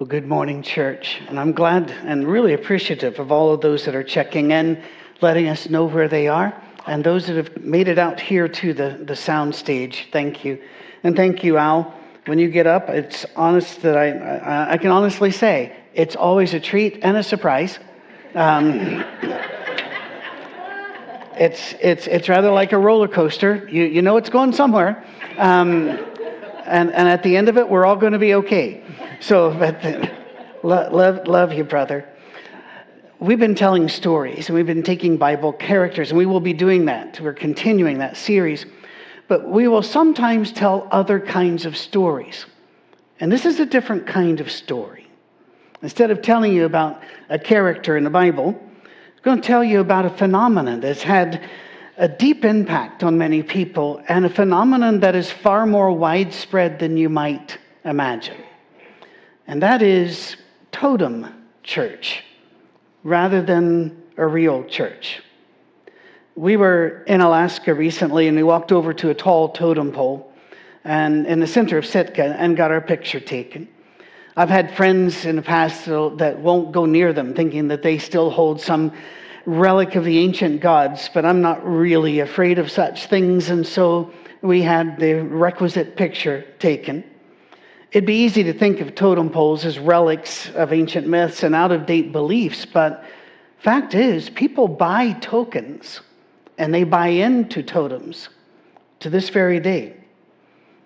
Well, good morning, church. And I'm glad and really appreciative of all of those that are checking in, letting us know where they are, and those that have made it out here to the, the sound stage. Thank you. And thank you, Al. When you get up, it's honest that I, I, I can honestly say it's always a treat and a surprise. Um, it's, it's, it's rather like a roller coaster. You, you know it's going somewhere. Um, and, and at the end of it, we're all going to be okay. So, but, love, love you, brother. We've been telling stories and we've been taking Bible characters, and we will be doing that. We're continuing that series. But we will sometimes tell other kinds of stories. And this is a different kind of story. Instead of telling you about a character in the Bible, I'm going to tell you about a phenomenon that's had a deep impact on many people and a phenomenon that is far more widespread than you might imagine and that is totem church rather than a real church. We were in Alaska recently and we walked over to a tall totem pole and in the center of Sitka and got our picture taken. I've had friends in the past that won't go near them, thinking that they still hold some relic of the ancient gods, but I'm not really afraid of such things, and so we had the requisite picture taken. It'd be easy to think of totem poles as relics of ancient myths and out of date beliefs, but fact is, people buy tokens and they buy into totems to this very day.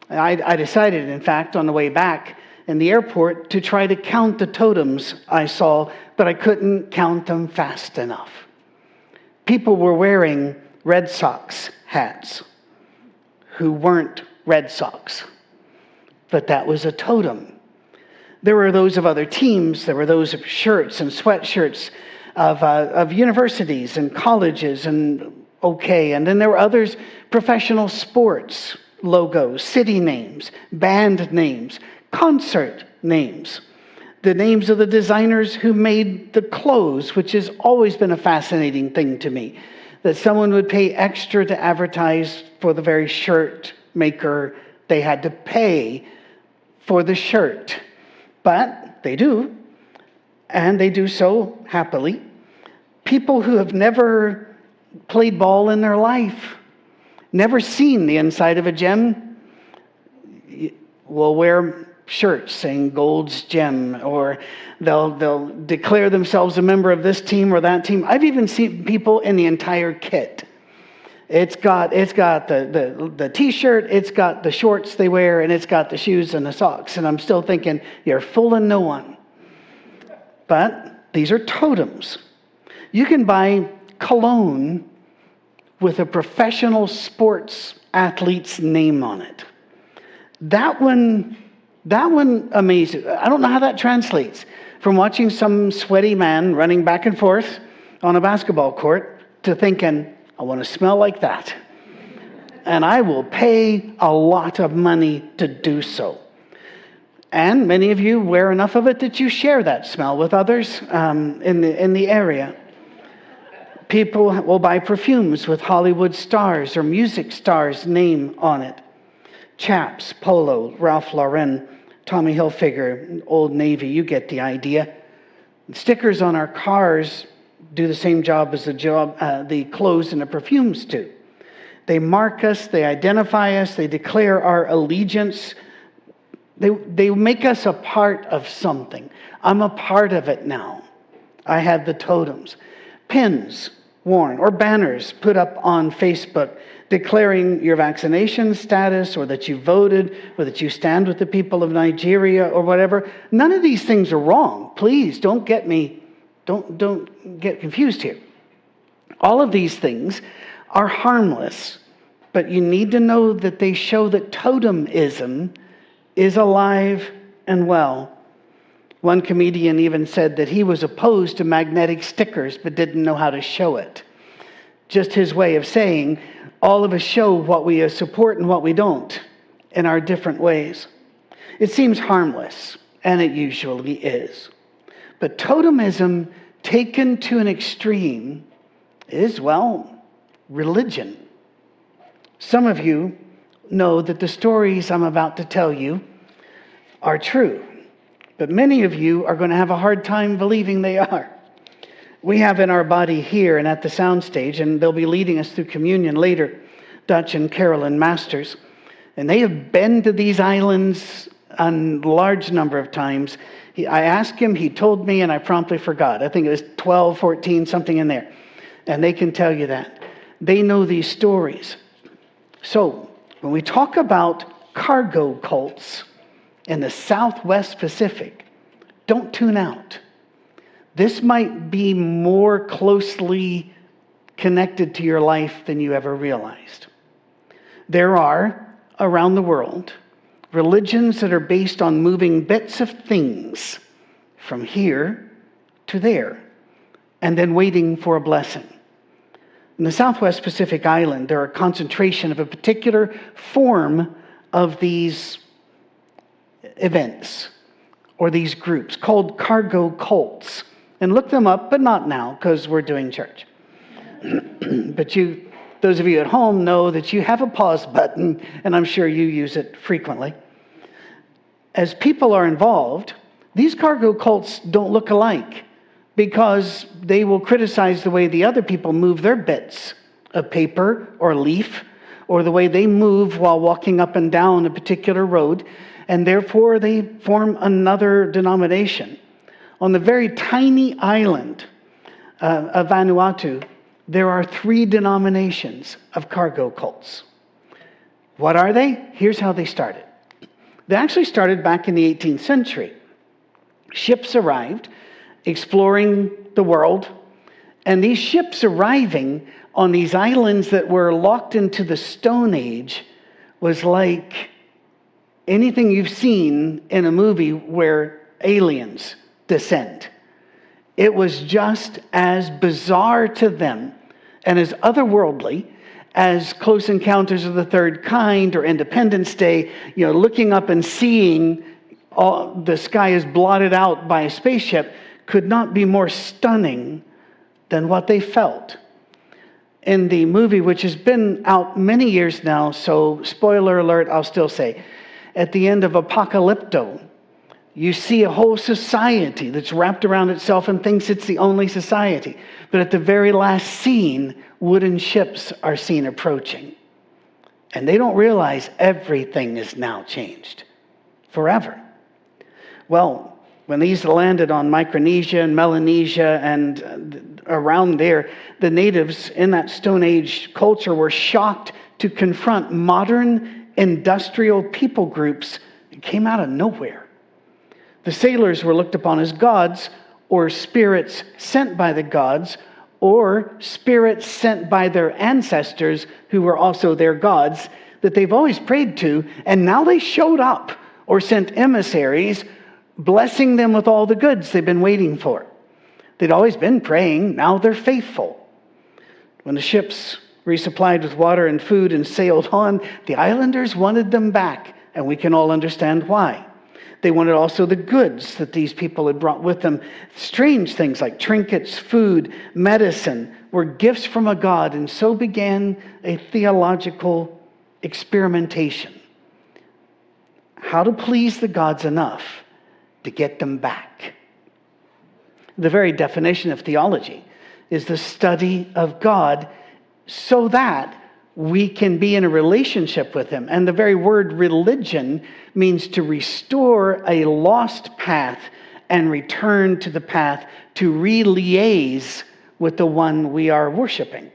I, I, decided, in fact, on the way back in the airport to try to count the totems I saw, but I couldn't count them fast enough. People were wearing Red Sox hats who weren't Red Sox but that was a totem. There were those of other teams, there were those of shirts and sweatshirts of, uh, of universities and colleges and okay. And then there were others, professional sports logos, city names, band names, concert names, the names of the designers who made the clothes, which has always been a fascinating thing to me. That someone would pay extra to advertise for the very shirt maker they had to pay for the shirt. But they do, and they do so happily. People who have never played ball in their life, never seen the inside of a gym, will wear shirts saying Gold's Gym, or they'll, they'll declare themselves a member of this team or that team. I've even seen people in the entire kit it's got, it's got the, the, the t shirt, it's got the shorts they wear, and it's got the shoes and the socks. And I'm still thinking, you're fooling no one. But these are totems. You can buy cologne with a professional sports athlete's name on it. That one, that one amazes. I don't know how that translates from watching some sweaty man running back and forth on a basketball court to thinking, I want to smell like that. And I will pay a lot of money to do so. And many of you wear enough of it that you share that smell with others um, in, the, in the area. People will buy perfumes with Hollywood stars or music stars' name on it. Chaps, Polo, Ralph Lauren, Tommy Hilfiger, Old Navy, you get the idea. Stickers on our cars do the same job as the job uh, the clothes and the perfumes do. They mark us, they identify us, they declare our allegiance. They, they make us a part of something. I'm a part of it now. I have the totems. Pins worn or banners put up on Facebook declaring your vaccination status or that you voted or that you stand with the people of Nigeria or whatever. None of these things are wrong. Please don't get me don't, don't get confused here. All of these things are harmless, but you need to know that they show that totemism is alive and well. One comedian even said that he was opposed to magnetic stickers but didn't know how to show it. Just his way of saying, all of us show what we support and what we don't in our different ways. It seems harmless, and it usually is. But totemism taken to an extreme is, well, religion. Some of you know that the stories I'm about to tell you are true. but many of you are going to have a hard time believing they are. We have in our body here and at the soundstage, and they'll be leading us through communion later, Dutch and Carolyn Masters. And they have been to these islands a large number of times. He, I asked him, he told me, and I promptly forgot. I think it was 12, 14, something in there. And they can tell you that. They know these stories. So, when we talk about cargo cults in the Southwest Pacific, don't tune out. This might be more closely connected to your life than you ever realized. There are, around the world, religions that are based on moving bits of things from here to there and then waiting for a blessing. In the Southwest Pacific Island, there are a concentration of a particular form of these events or these groups called cargo cults. And look them up, but not now because we're doing church. but you, those of you at home, know that you have a pause button, and I'm sure you use it frequently. As people are involved, these cargo cults don't look alike because they will criticize the way the other people move their bits of paper or leaf or the way they move while walking up and down a particular road, and therefore they form another denomination. On the very tiny island uh, of Vanuatu, there are three denominations of cargo cults. What are they? Here's how they started. They actually started back in the 18th century. Ships arrived exploring the world, and these ships arriving on these islands that were locked into the Stone Age was like anything you've seen in a movie where aliens descend. It was just as bizarre to them and as otherworldly as Close Encounters of the Third Kind or Independence Day, you know, looking up and seeing all, the sky is blotted out by a spaceship could not be more stunning than what they felt. In the movie, which has been out many years now, so spoiler alert, I'll still say, at the end of Apocalypto, you see a whole society that's wrapped around itself and thinks it's the only society. But at the very last scene, wooden ships are seen approaching. And they don't realize everything is now changed forever. Well, when these landed on Micronesia and Melanesia and uh, around there, the natives in that Stone Age culture were shocked to confront modern industrial people groups that came out of nowhere. The sailors were looked upon as gods or spirits sent by the gods or spirits sent by their ancestors who were also their gods that they've always prayed to, and now they showed up or sent emissaries blessing them with all the goods they've been waiting for. They'd always been praying, now they're faithful. When the ships resupplied with water and food and sailed on, the islanders wanted them back, and we can all understand why. They wanted also the goods that these people had brought with them. Strange things like trinkets, food, medicine were gifts from a God, and so began a theological experimentation. How to please the gods enough to get them back. The very definition of theology is the study of God so that we can be in a relationship with Him. And the very word religion means to restore a lost path and return to the path to re liaise with the one we are worshiping.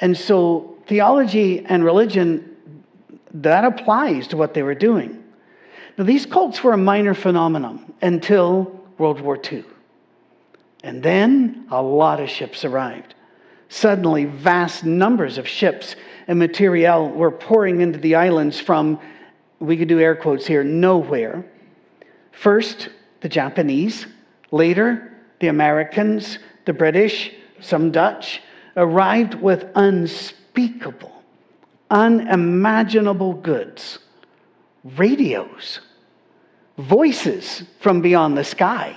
And so theology and religion, that applies to what they were doing. Now, these cults were a minor phenomenon until World War II. And then a lot of ships arrived. Suddenly, vast numbers of ships and materiel were pouring into the islands from, we could do air quotes here, nowhere. First, the Japanese, later, the Americans, the British, some Dutch, arrived with unspeakable, unimaginable goods radios voices from beyond the sky.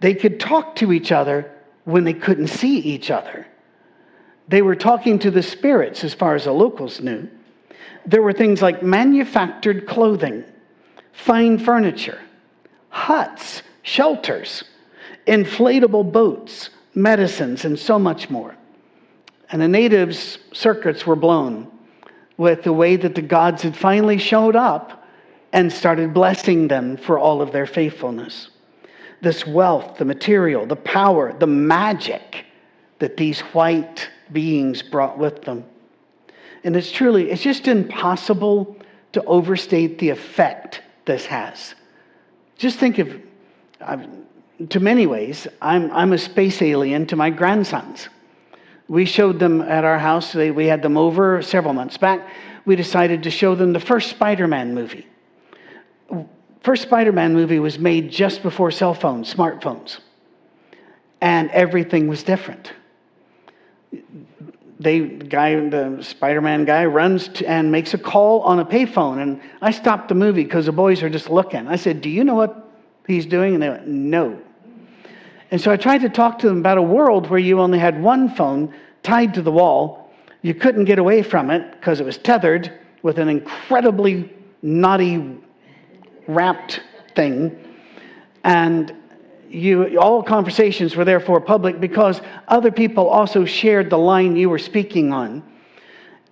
They could talk to each other when they couldn't see each other. They were talking to the spirits, as far as the locals knew. There were things like manufactured clothing, fine furniture, huts, shelters, inflatable boats, medicines, and so much more. And the natives' circuits were blown with the way that the gods had finally showed up and started blessing them for all of their faithfulness. This wealth, the material, the power, the magic that these white beings brought with them. And it's truly, it's just impossible to overstate the effect this has. Just think of, to many ways, I'm, I'm a space alien to my grandsons. We showed them at our house, they, we had them over several months back. We decided to show them the first Spider Man movie. First Spider Man movie was made just before cell phones, smartphones, and everything was different they guy the spider-man guy runs to, and makes a call on a payphone and i stopped the movie because the boys are just looking. I said do you know what he's doing? And they went no. And so i tried to talk to them about a world where you only had one phone tied to the wall. You couldn't get away from it because it was tethered with an incredibly knotty wrapped thing. And you, all conversations were therefore public because other people also shared the line you were speaking on.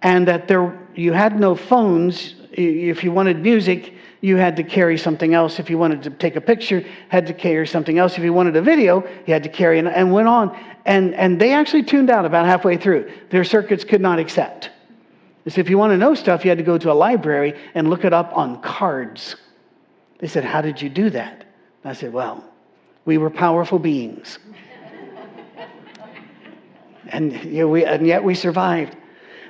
And that there, you had no phones. If you wanted music, you had to carry something else. If you wanted to take a picture, had to carry something else. If you wanted a video, you had to carry, and, and went on. And, and they actually tuned out about halfway through. Their circuits could not accept. So if you want to know stuff, you had to go to a library and look it up on cards. They said, How did you do that? I said, Well, we were powerful beings. and, you know, we, and yet we survived.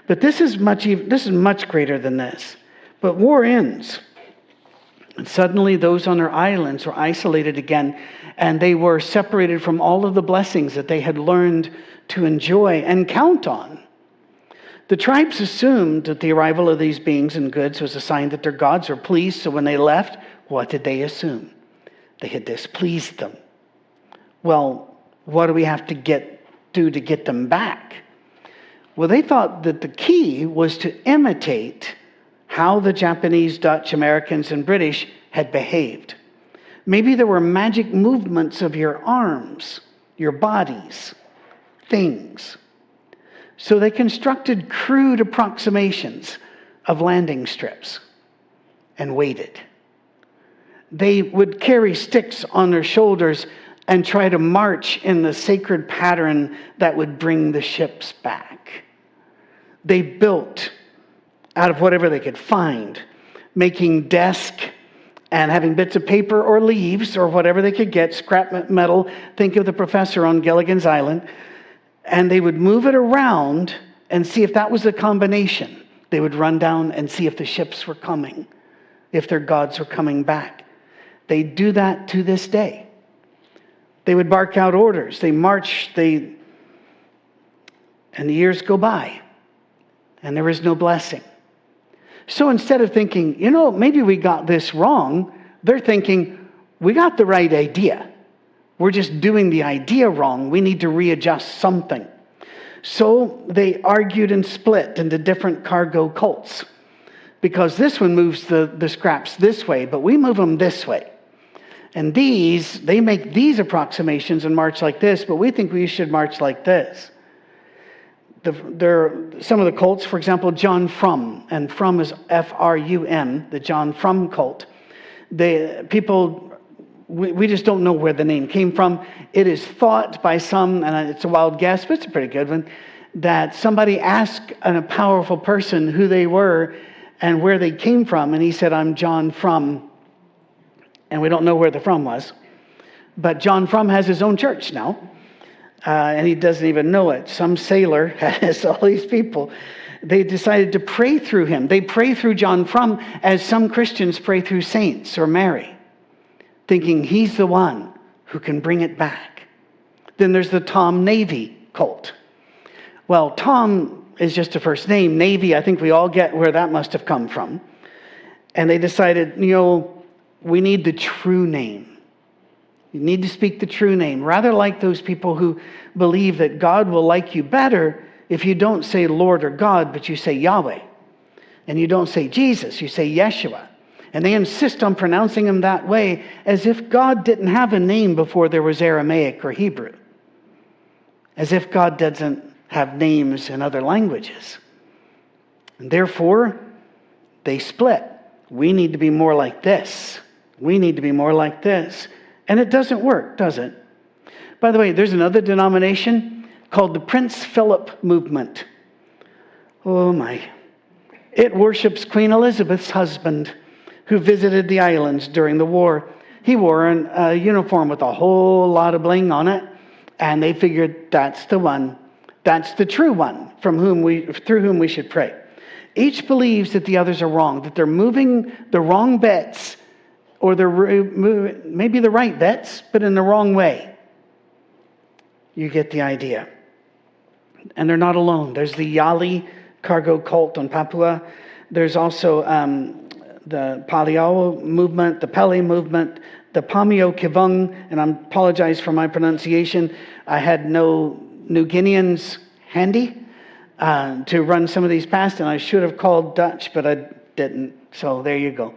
But this is, much, this is much greater than this. But war ends. And suddenly, those on their islands were isolated again, and they were separated from all of the blessings that they had learned to enjoy and count on. The tribes assumed that the arrival of these beings and goods was a sign that their gods were pleased, so when they left, what did they assume? They had displeased them. Well, what do we have to get do to get them back? Well, they thought that the key was to imitate how the Japanese, Dutch, Americans, and British had behaved. Maybe there were magic movements of your arms, your bodies, things. So they constructed crude approximations of landing strips and waited they would carry sticks on their shoulders and try to march in the sacred pattern that would bring the ships back. They built out of whatever they could find, making desk and having bits of paper or leaves or whatever they could get, scrap metal. Think of the professor on Gilligan's Island. And they would move it around and see if that was the combination. They would run down and see if the ships were coming, if their gods were coming back. They do that to this day. They would bark out orders. They march, they, and the years go by, and there is no blessing. So instead of thinking, you know, maybe we got this wrong, they're thinking, we got the right idea. We're just doing the idea wrong. We need to readjust something. So they argued and split into different cargo cults because this one moves the, the scraps this way, but we move them this way. And these, they make these approximations and march like this, but we think we should march like this. The, there, some of the cults, for example, John Frum, and Frum is F R U M, the John Frum cult. They, people, we, we just don't know where the name came from. It is thought by some, and it's a wild guess, but it's a pretty good one, that somebody asked a powerful person who they were and where they came from, and he said, I'm John Frum and we don't know where the from was. But John Frum has his own church now, uh, and he doesn't even know it. Some sailor has all these people. They decided to pray through him. They pray through John Frum as some Christians pray through saints or Mary, thinking he's the one who can bring it back. Then there's the Tom Navy cult. Well, Tom is just a first name. Navy, I think we all get where that must have come from. And they decided, you know, we need the true name. You need to speak the true name. Rather like those people who believe that God will like you better if you don't say Lord or God, but you say Yahweh. And you don't say Jesus, you say Yeshua. And they insist on pronouncing him that way as if God didn't have a name before there was Aramaic or Hebrew, as if God doesn't have names in other languages. And therefore, they split. We need to be more like this. We need to be more like this. And it doesn't work, does it? By the way, there's another denomination called the Prince Philip Movement. Oh my. It worships Queen Elizabeth's husband who visited the islands during the war. He wore a uniform with a whole lot of bling on it, and they figured that's the one, that's the true one from whom we, through whom we should pray. Each believes that the others are wrong, that they're moving the wrong bets, or they're maybe the right bets, but in the wrong way. You get the idea. And they're not alone. There's the Yali cargo cult on Papua. There's also um, the Paliau movement, the Pele movement, the Pamio Kivung, and I apologize for my pronunciation. I had no New Guineans handy uh, to run some of these past, and I should have called Dutch, but I didn't. So there you go.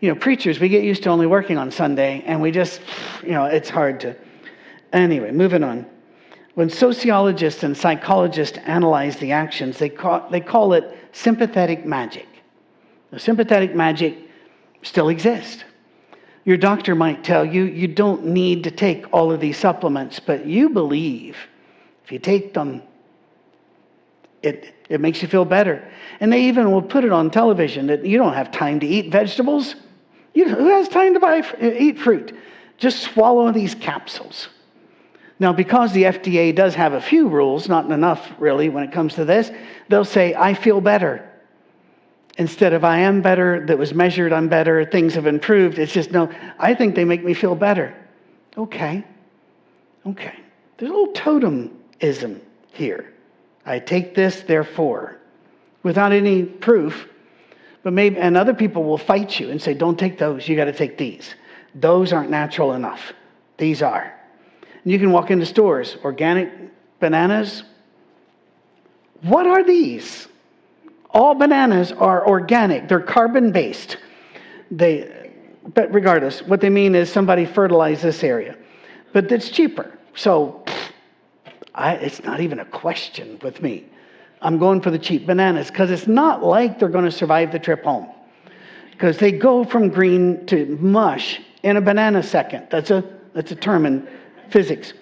You know, preachers, we get used to only working on Sunday, and we just, you know, it's hard to. Anyway, moving on. When sociologists and psychologists analyze the actions, they call, they call it sympathetic magic. The sympathetic magic still exists. Your doctor might tell you you don't need to take all of these supplements, but you believe if you take them, it, it makes you feel better. And they even will put it on television that you don't have time to eat vegetables. You, who has time to buy, eat fruit? Just swallow these capsules. Now, because the FDA does have a few rules, not enough really when it comes to this, they'll say, I feel better. Instead of I am better, that was measured, I'm better, things have improved. It's just, no, I think they make me feel better. Okay. Okay. There's a little totemism here. I take this, therefore, without any proof. But maybe, and other people will fight you and say, don't take those, you got to take these. Those aren't natural enough. These are. And you can walk into stores, organic bananas. What are these? All bananas are organic, they're carbon based. They, but regardless, what they mean is somebody fertilized this area. But it's cheaper. So I, it's not even a question with me. I'm going for the cheap bananas because it's not like they're going to survive the trip home. Because they go from green to mush in a banana second. That's a, that's a term in physics.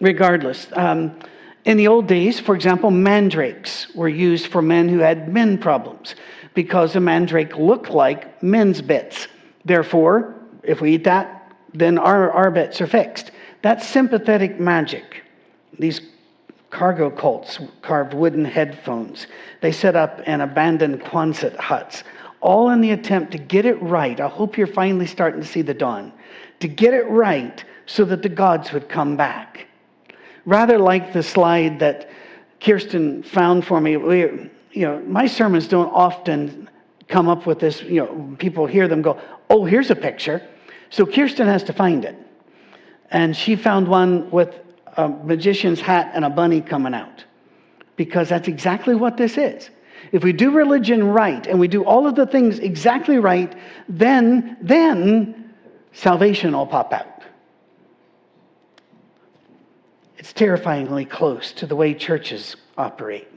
Regardless, um, in the old days, for example, mandrakes were used for men who had men problems because a mandrake looked like men's bits. Therefore, if we eat that, then our, our bits are fixed. That's sympathetic magic. These cargo cults carved wooden headphones. They set up and abandoned Quonset huts, all in the attempt to get it right. I hope you're finally starting to see the dawn. To get it right so that the gods would come back. Rather like the slide that Kirsten found for me. We, you know, my sermons don't often come up with this, you know, people hear them go, oh, here's a picture. So Kirsten has to find it. And she found one with a magician's hat and a bunny coming out. Because that's exactly what this is. If we do religion right and we do all of the things exactly right, then, then salvation will pop out. It's terrifyingly close to the way churches operate.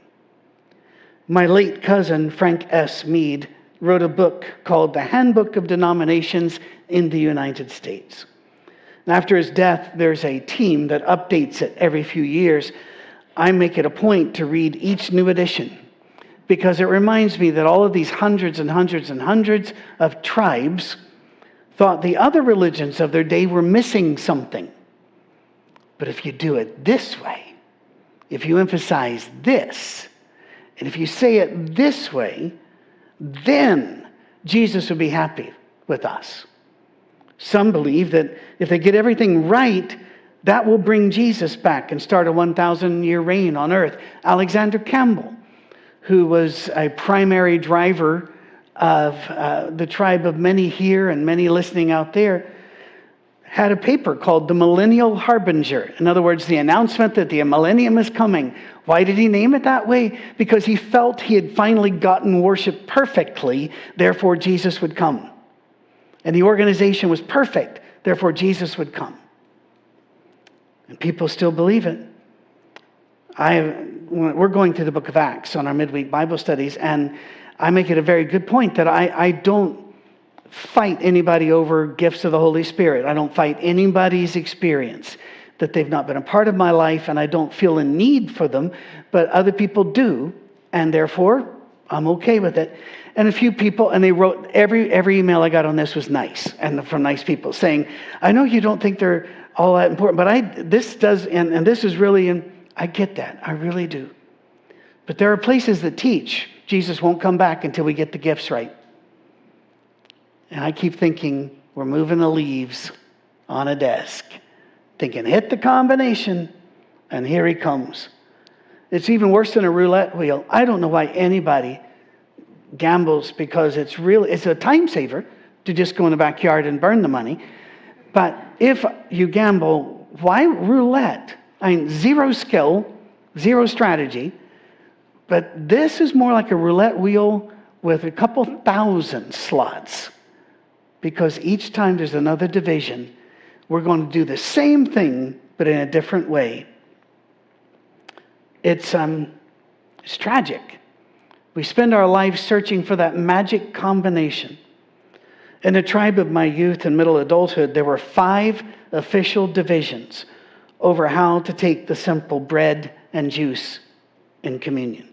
My late cousin, Frank S. Mead, wrote a book called The Handbook of Denominations in the United States. And after his death, there's a team that updates it every few years. I make it a point to read each new edition because it reminds me that all of these hundreds and hundreds and hundreds of tribes thought the other religions of their day were missing something. But if you do it this way, if you emphasize this, and if you say it this way, then Jesus will be happy with us. Some believe that if they get everything right, that will bring Jesus back and start a 1,000 year reign on earth. Alexander Campbell, who was a primary driver of uh, the tribe of many here and many listening out there, had a paper called The Millennial Harbinger. In other words, the announcement that the millennium is coming. Why did he name it that way? Because he felt he had finally gotten worship perfectly, therefore Jesus would come. And the organization was perfect, therefore Jesus would come. And people still believe it. I, we're going through the book of Acts on our midweek Bible studies, and I make it a very good point that I, I don't fight anybody over gifts of the Holy Spirit. I don't fight anybody's experience that they've not been a part of my life, and I don't feel a need for them, but other people do, and therefore I'm okay with it. And a few people, and they wrote every every email I got on this was nice, and from nice people saying, "I know you don't think they're all that important, but I this does, and, and this is really, and I get that, I really do. But there are places that teach Jesus won't come back until we get the gifts right. And I keep thinking we're moving the leaves on a desk, thinking hit the combination, and here he comes. It's even worse than a roulette wheel. I don't know why anybody gambles because it's really it's a time saver to just go in the backyard and burn the money. But if you gamble, why roulette? I mean, zero skill, zero strategy. But this is more like a roulette wheel with a couple thousand slots because each time there's another division, we're going to do the same thing but in a different way. It's, um, it's tragic. We spend our lives searching for that magic combination. In the tribe of my youth and middle adulthood, there were five official divisions over how to take the simple bread and juice in communion.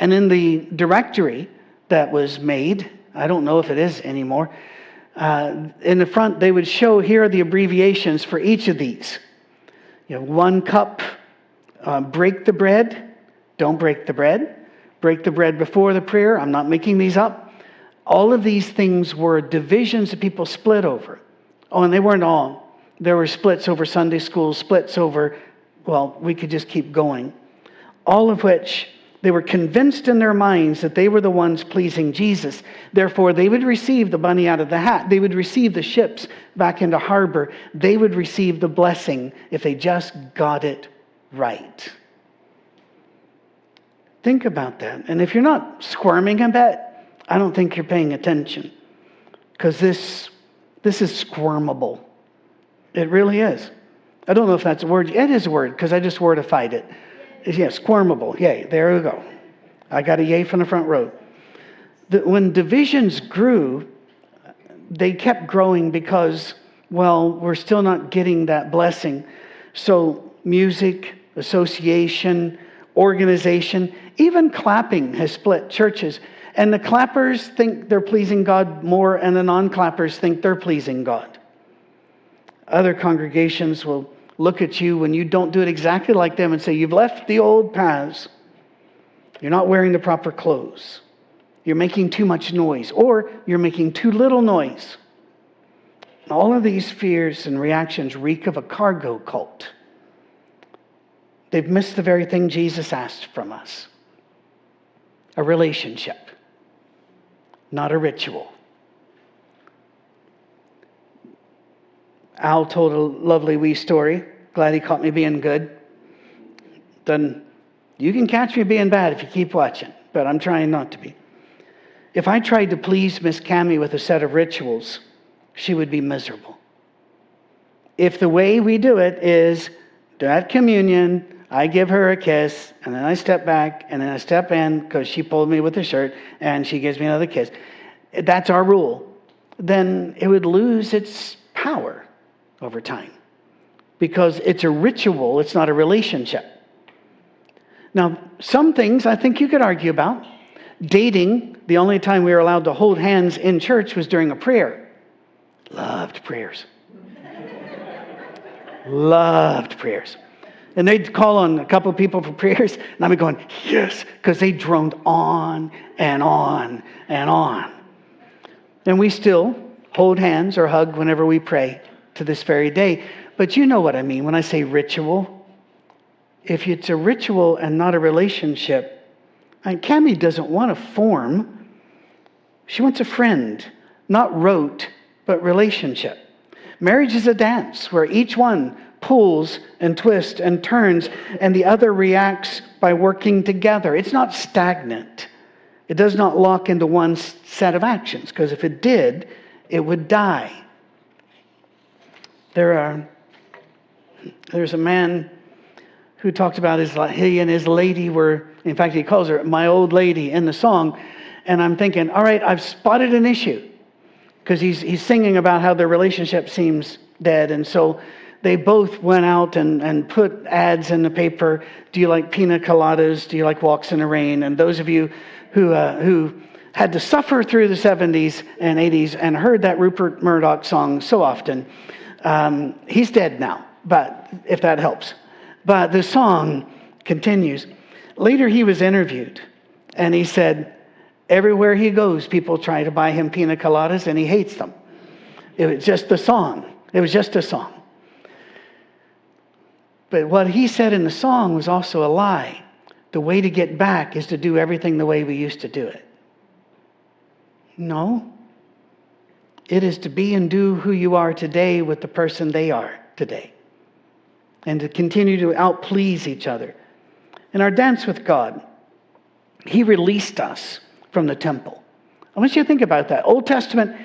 And in the directory that was made, I don't know if it is anymore, uh, in the front they would show here are the abbreviations for each of these. You have one cup, uh, break the bread, don't break the bread, break the bread before the prayer, I'm not making these up. All of these things were divisions that people split over. Oh, and they weren't all. There were splits over Sunday school, splits over, well, we could just keep going. All of which they were convinced in their minds that they were the ones pleasing Jesus. Therefore, they would receive the money out of the hat. They would receive the ships back into harbor. They would receive the blessing if they just got it right. Think about that. And if you're not squirming a bit, I don't think you're paying attention. Because this, this is squirmable. It really is. I don't know if that's a word. It is a word because I just wordified it. Yeah, squirmable. Yay, there we go. I got a yay from the front row. The, when divisions grew, they kept growing because, well, we're still not getting that blessing. So, music, association, organization, even clapping has split churches. And the clappers think they're pleasing God more, and the non clappers think they're pleasing God. Other congregations will look at you when you don't do it exactly like them and say, You've left the old paths. You're not wearing the proper clothes. You're making too much noise, or you're making too little noise. All of these fears and reactions reek of a cargo cult. They've missed the very thing Jesus asked from us a relationship, not a ritual. Al told a lovely wee story. Glad he caught me being good. Then you can catch me being bad if you keep watching, but I'm trying not to be. If I tried to please Miss Cami with a set of rituals, she would be miserable. If the way we do it is at communion, I give her a kiss, and then I step back, and then I step in because she pulled me with her shirt, and she gives me another kiss. That's our rule. Then it would lose its power over time because it's a ritual, it's not a relationship. Now, some things I think you could argue about. Dating, the only time we were allowed to hold hands in church was during a prayer. Loved prayers. Loved prayers. And they'd call on a couple people for prayers, and I'd be going, yes, because they droned on and on and on. And we still hold hands or hug whenever we pray to this very day. But you know what I mean when I say ritual. If it's a ritual and not a relationship, and Cami doesn't want a form. She wants a friend, not rote, but relationship. Marriage is a dance where each one pulls and twists and turns, and the other reacts by working together. It's not stagnant. It does not lock into one set of actions, because if it did, it would die. There are, there's a man who talked about his, he and his lady were, in fact, he calls her my old lady in the song. And I'm thinking, all right, I've spotted an issue because he's, he's singing about how their relationship seems dead. And so they both went out and, and put ads in the paper. Do you like pina coladas? Do you like walks in the rain? And those of you who, uh, who had to suffer through the 70s and 80s and heard that Rupert Murdoch song so often, um, he's dead now, but if that helps. But the song continues. Later, he was interviewed and he said, Everywhere he goes, people try to buy him pina coladas and he hates them. It was just the song. It was just a song. But what he said in the song was also a lie. The way to get back is to do everything the way we used to do it. No. It is to be and do who you are today with the person they are today. And to continue to outplease each other. In our dance with God, He released us from the temple. I want you to think about that. Old Testament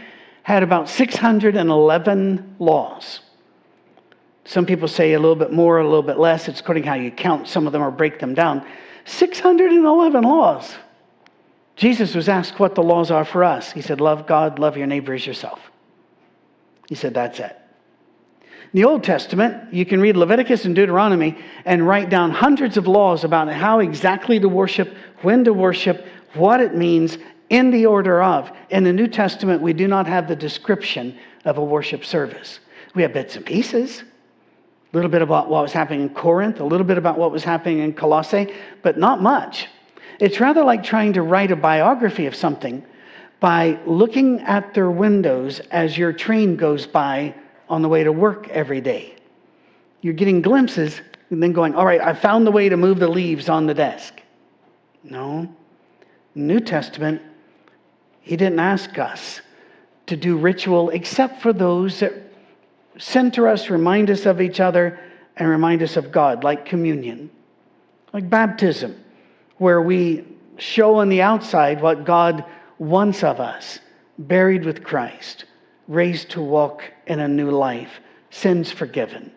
had about 611 laws. Some people say a little bit more, a little bit less. It's according how you count some of them or break them down. 611 laws. Jesus was asked what the laws are for us. He said, Love God, love your neighbor as yourself. He said, That's it. In the Old Testament, you can read Leviticus and Deuteronomy and write down hundreds of laws about how exactly to worship, when to worship, what it means, in the order of. In the New Testament, we do not have the description of a worship service. We have bits and pieces. A little bit about what was happening in Corinth, a little bit about what was happening in Colossae, but not much. It's rather like trying to write a biography of something by looking at their windows as your train goes by on the way to work every day. You're getting glimpses and then going, all right, I found the way to move the leaves on the desk. No. New Testament, he didn't ask us to do ritual except for those that center us, remind us of each other, and remind us of God, like communion, like baptism, where we show on the outside what God wants of us buried with Christ, raised to walk in a new life, sins forgiven.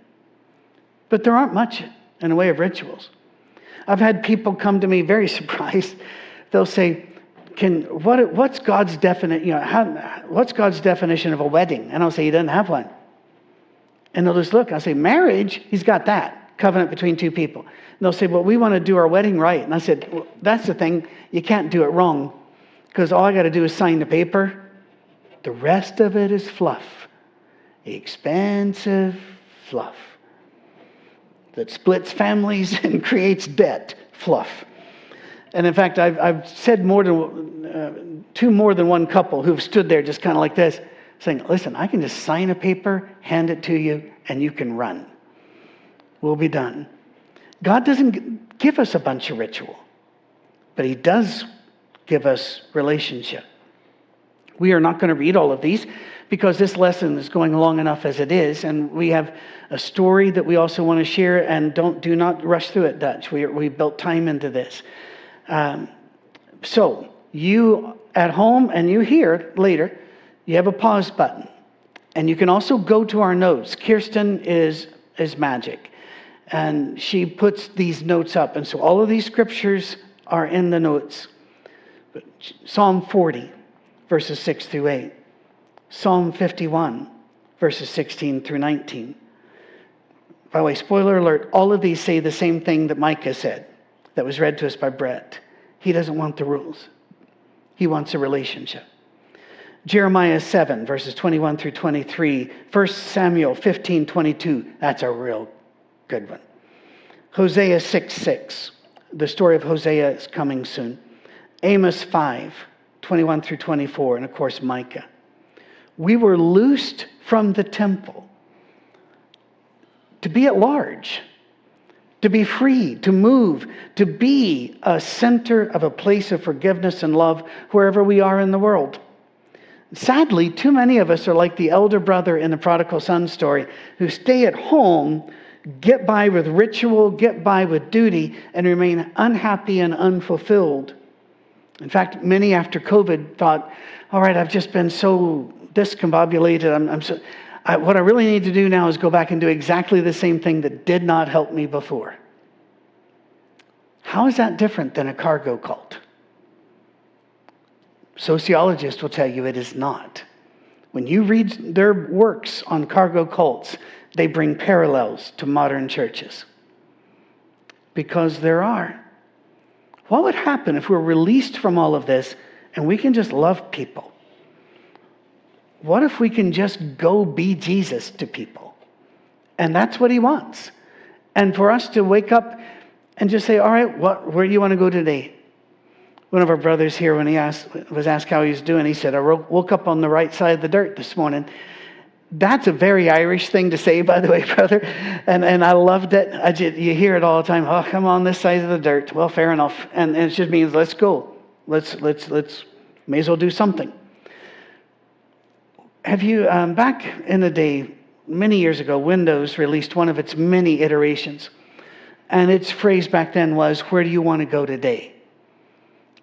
But there aren't much in the way of rituals. I've had people come to me very surprised. They'll say, can, what, what's God's definition, you know, how, what's God's definition of a wedding? And I'll say, he doesn't have one. And they'll just look. I'll say, marriage, he's got that covenant between two people. And they'll say, well, we want to do our wedding right. And I said, well, that's the thing. You can't do it wrong because all I got to do is sign the paper. The rest of it is fluff, expensive fluff that splits families and creates debt fluff. And in fact, I've, I've said more than uh, two more than one couple who've stood there just kind of like this saying, Listen, I can just sign a paper, hand it to you, and you can run. We'll be done. God doesn't give us a bunch of ritual, but He does give us relationship. We are not going to read all of these because this lesson is going long enough as it is, and we have a story that we also want to share. And don't do not rush through it, Dutch. We we built time into this. Um, so you at home and you here later you have a pause button. And you can also go to our notes. Kirsten is, is magic. And she puts these notes up. And so all of these scriptures are in the notes. Psalm 40, verses 6 through 8. Psalm 51, verses 16 through 19. By the way, spoiler alert, all of these say the same thing that Micah said, that was read to us by Brett. He doesn't want the rules, he wants a relationship. Jeremiah 7, verses 21 through 23. 1 Samuel 15, 22. That's a real good one. Hosea 6, 6. The story of Hosea is coming soon. Amos 5, 21 through 24. And of course, Micah. We were loosed from the temple to be at large, to be free, to move, to be a center of a place of forgiveness and love wherever we are in the world. Sadly, too many of us are like the elder brother in the prodigal son story who stay at home get by with ritual, get by with duty, and remain unhappy and unfulfilled. In fact, many after COVID thought, all right, I've just been so discombobulated. I'm, I'm so, I, what I really need to do now is go back and do exactly the same thing that did not help me before. How is that different than a cargo cult? Sociologists will tell you it is not. When you read their works on cargo cults, they bring parallels to modern churches. Because there are. What would happen if we're released from all of this and we can just love people? What if we can just go be Jesus to people? And that's what he wants. And for us to wake up and just say, All right, what, where do you want to go today? One of our brothers here, when he asked, was asked how he was doing, he said, I woke up on the right side of the dirt this morning. That's a very Irish thing to say, by the way, brother. And, and I loved it. I just, you hear it all the time. Oh, I'm on this side of the dirt. Well, fair enough. And, and it just means let's go. Let's, let's, let's, may as well do something. Have you, um, back in the day, many years ago, Windows released one of its many iterations. And its phrase back then was, Where do you want to go today?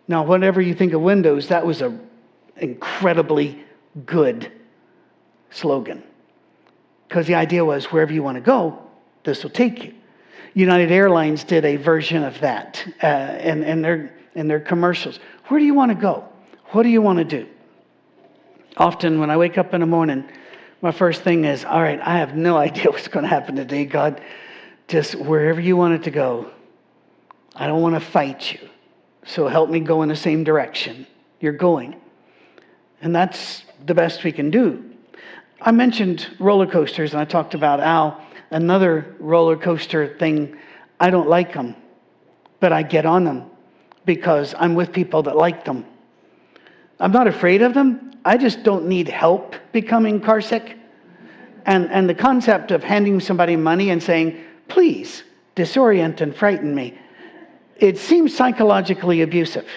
Now, whenever you think of Windows, that was an incredibly good slogan. Because the idea was wherever you want to go, this will take you. United Airlines did a version of that uh, in, in, their, in their commercials. Where do you want to go? What do you want to do? Often, when I wake up in the morning, my first thing is, All right, I have no idea what's going to happen today. God, just wherever you want it to go, I don't want to fight you. So help me go in the same direction you're going. And that's the best we can do. I mentioned roller coasters and I talked about Al. Another roller coaster thing, I don't like them, but I get on them because I'm with people that like them. I'm not afraid of them. I just don't need help becoming carsick. And, and the concept of handing somebody money and saying, please disorient and frighten me, it seems psychologically abusive.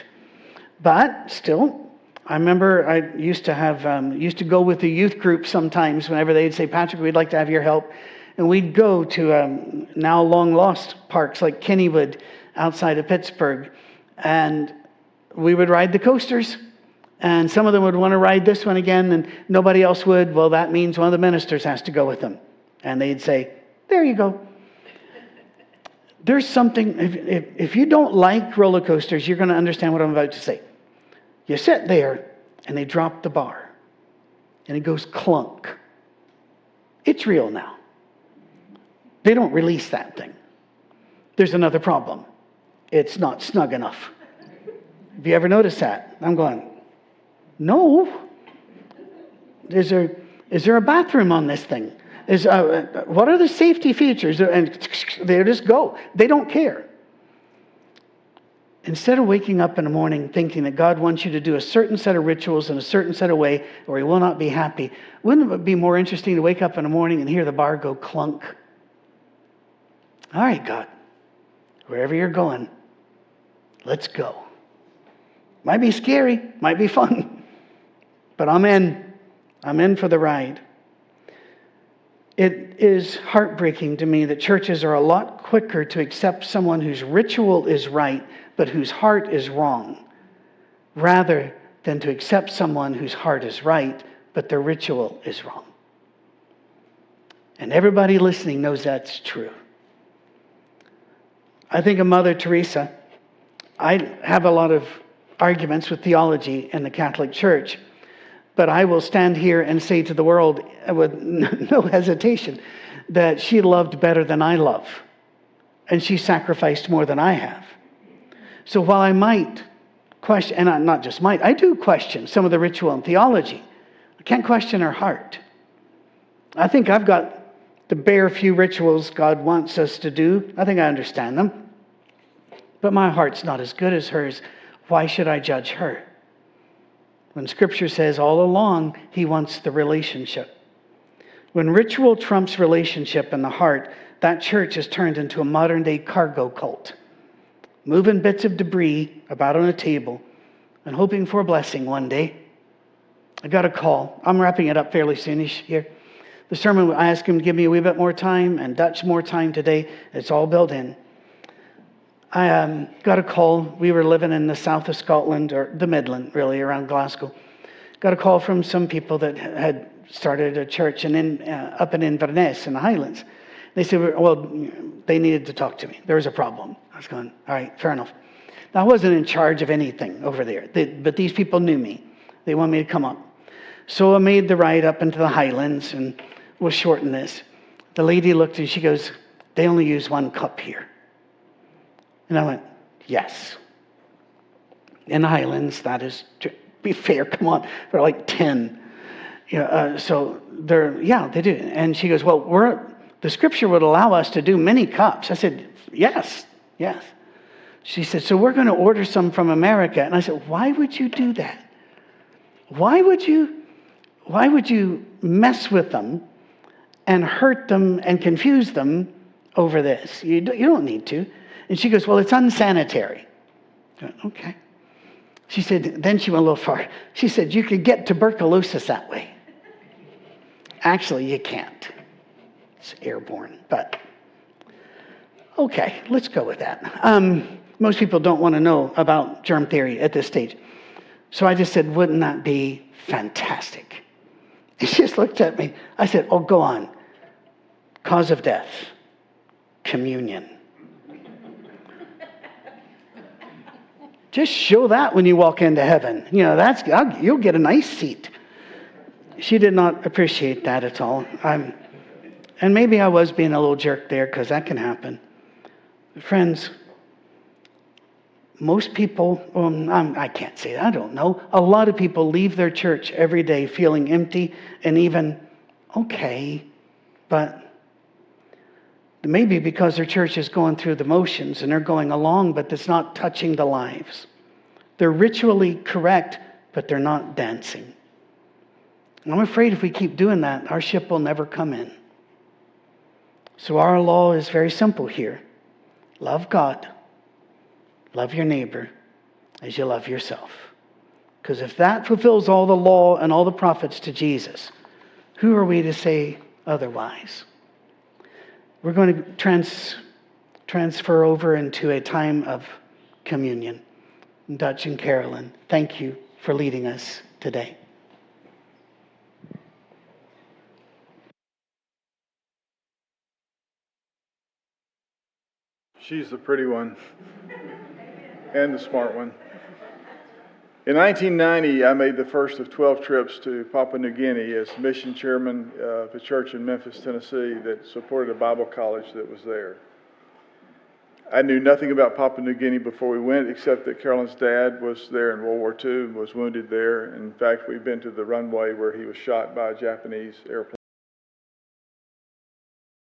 But still, I remember I used to have um, used to go with the youth group sometimes whenever they'd say, Patrick, we'd like to have your help. And we'd go to um, now long lost parks like Kennywood outside of Pittsburgh. And we would ride the coasters. And some of them would want to ride this one again, and nobody else would. Well, that means one of the ministers has to go with them. And they'd say, There you go. There's something, if, if, if you don't like roller coasters, you're going to understand what I'm about to say. You sit there and they drop the bar and it goes clunk. It's real now. They don't release that thing. There's another problem it's not snug enough. Have you ever noticed that? I'm going, no. Is there, is there a bathroom on this thing? Is, uh, what are the safety features? And they just go. They don't care instead of waking up in the morning thinking that God wants you to do a certain set of rituals in a certain set of way or he will not be happy, wouldn't it be more interesting to wake up in the morning and hear the bar go clunk? All right, God, wherever you're going, let's go. Might be scary, might be fun, but I'm in. I'm in for the ride. It is heartbreaking to me that churches are a lot quicker to accept someone whose ritual is right but whose heart is wrong, rather than to accept someone whose heart is right but their ritual is wrong. And everybody listening knows that's true. I think of Mother Teresa. I have a lot of arguments with theology in the Catholic Church, but I will stand here and say to the world with no hesitation that she loved better than I love, and she sacrificed more than I have. So while I might question, and I not just might, I do question some of the ritual and theology, I can't question her heart. I think I've got the bare few rituals God wants us to do. I think I understand them. But my heart's not as good as hers. Why should I judge her? When Scripture says all along, He wants the relationship. When ritual trumps relationship in the heart, that church is turned into a modern day cargo cult moving bits of debris about on a table and hoping for a blessing one day. I got a call. I'm wrapping it up fairly soonish here. The sermon, I asked him to give me a wee bit more time and Dutch more time today. It's all built in. I um, got a call. We were living in the south of Scotland, or the Midland, really, around Glasgow. Got a call from some people that had started a church in, in, uh, up in Inverness in the Highlands. They said, well, they needed to talk to me. There was a problem. I was going, all right, fair enough. Now, I wasn't in charge of anything over there, they, but these people knew me. They wanted me to come up. So I made the ride up into the Highlands and we'll shorten this. The lady looked and she goes, they only use one cup here. And I went, yes. In the Highlands, that is, to be fair, come on, they're like 10. Yeah, uh, so they're, yeah, they do. And she goes, well, we're, the scripture would allow us to do many cups. I said, yes, yes. She said, so we're going to order some from America. And I said, why would you do that? Why would you, why would you mess with them and hurt them and confuse them over this? You, you don't need to. And she goes, Well, it's unsanitary. Went, okay. She said, then she went a little far. She said, You could get tuberculosis that way. Actually, you can't. It's airborne, but okay, let's go with that. Um, most people don't want to know about germ theory at this stage. So I just said, Wouldn't that be fantastic? And she just looked at me. I said, Oh, go on. Cause of death, communion. Just show that when you walk into heaven. You know, that's you'll get a nice seat. She did not appreciate that at all. I'm, and maybe I was being a little jerk there because that can happen. Friends, most people, well, I can not say that, I don't know. A lot of people leave their church every day feeling empty and even okay, but Maybe because their church is going through the motions and they're going along, but it's not touching the lives. They're ritually correct, but they're not dancing. I'm afraid if we keep doing that, our ship will never come in. So our law is very simple here love God, love your neighbor as you love yourself. Because if that fulfills all the law and all the prophets to Jesus, who are we to say otherwise? We're going to trans, transfer over into a time of communion. Dutch and Carolyn, thank you for leading us today. She's the pretty one and the smart one. In 1990, I made the first of 12 trips to Papua New Guinea as mission chairman uh, of a church in Memphis, Tennessee that supported a Bible college that was there. I knew nothing about Papua New Guinea before we went, except that Carolyn's dad was there in World War II and was wounded there. In fact, we've been to the runway where he was shot by a Japanese airplane.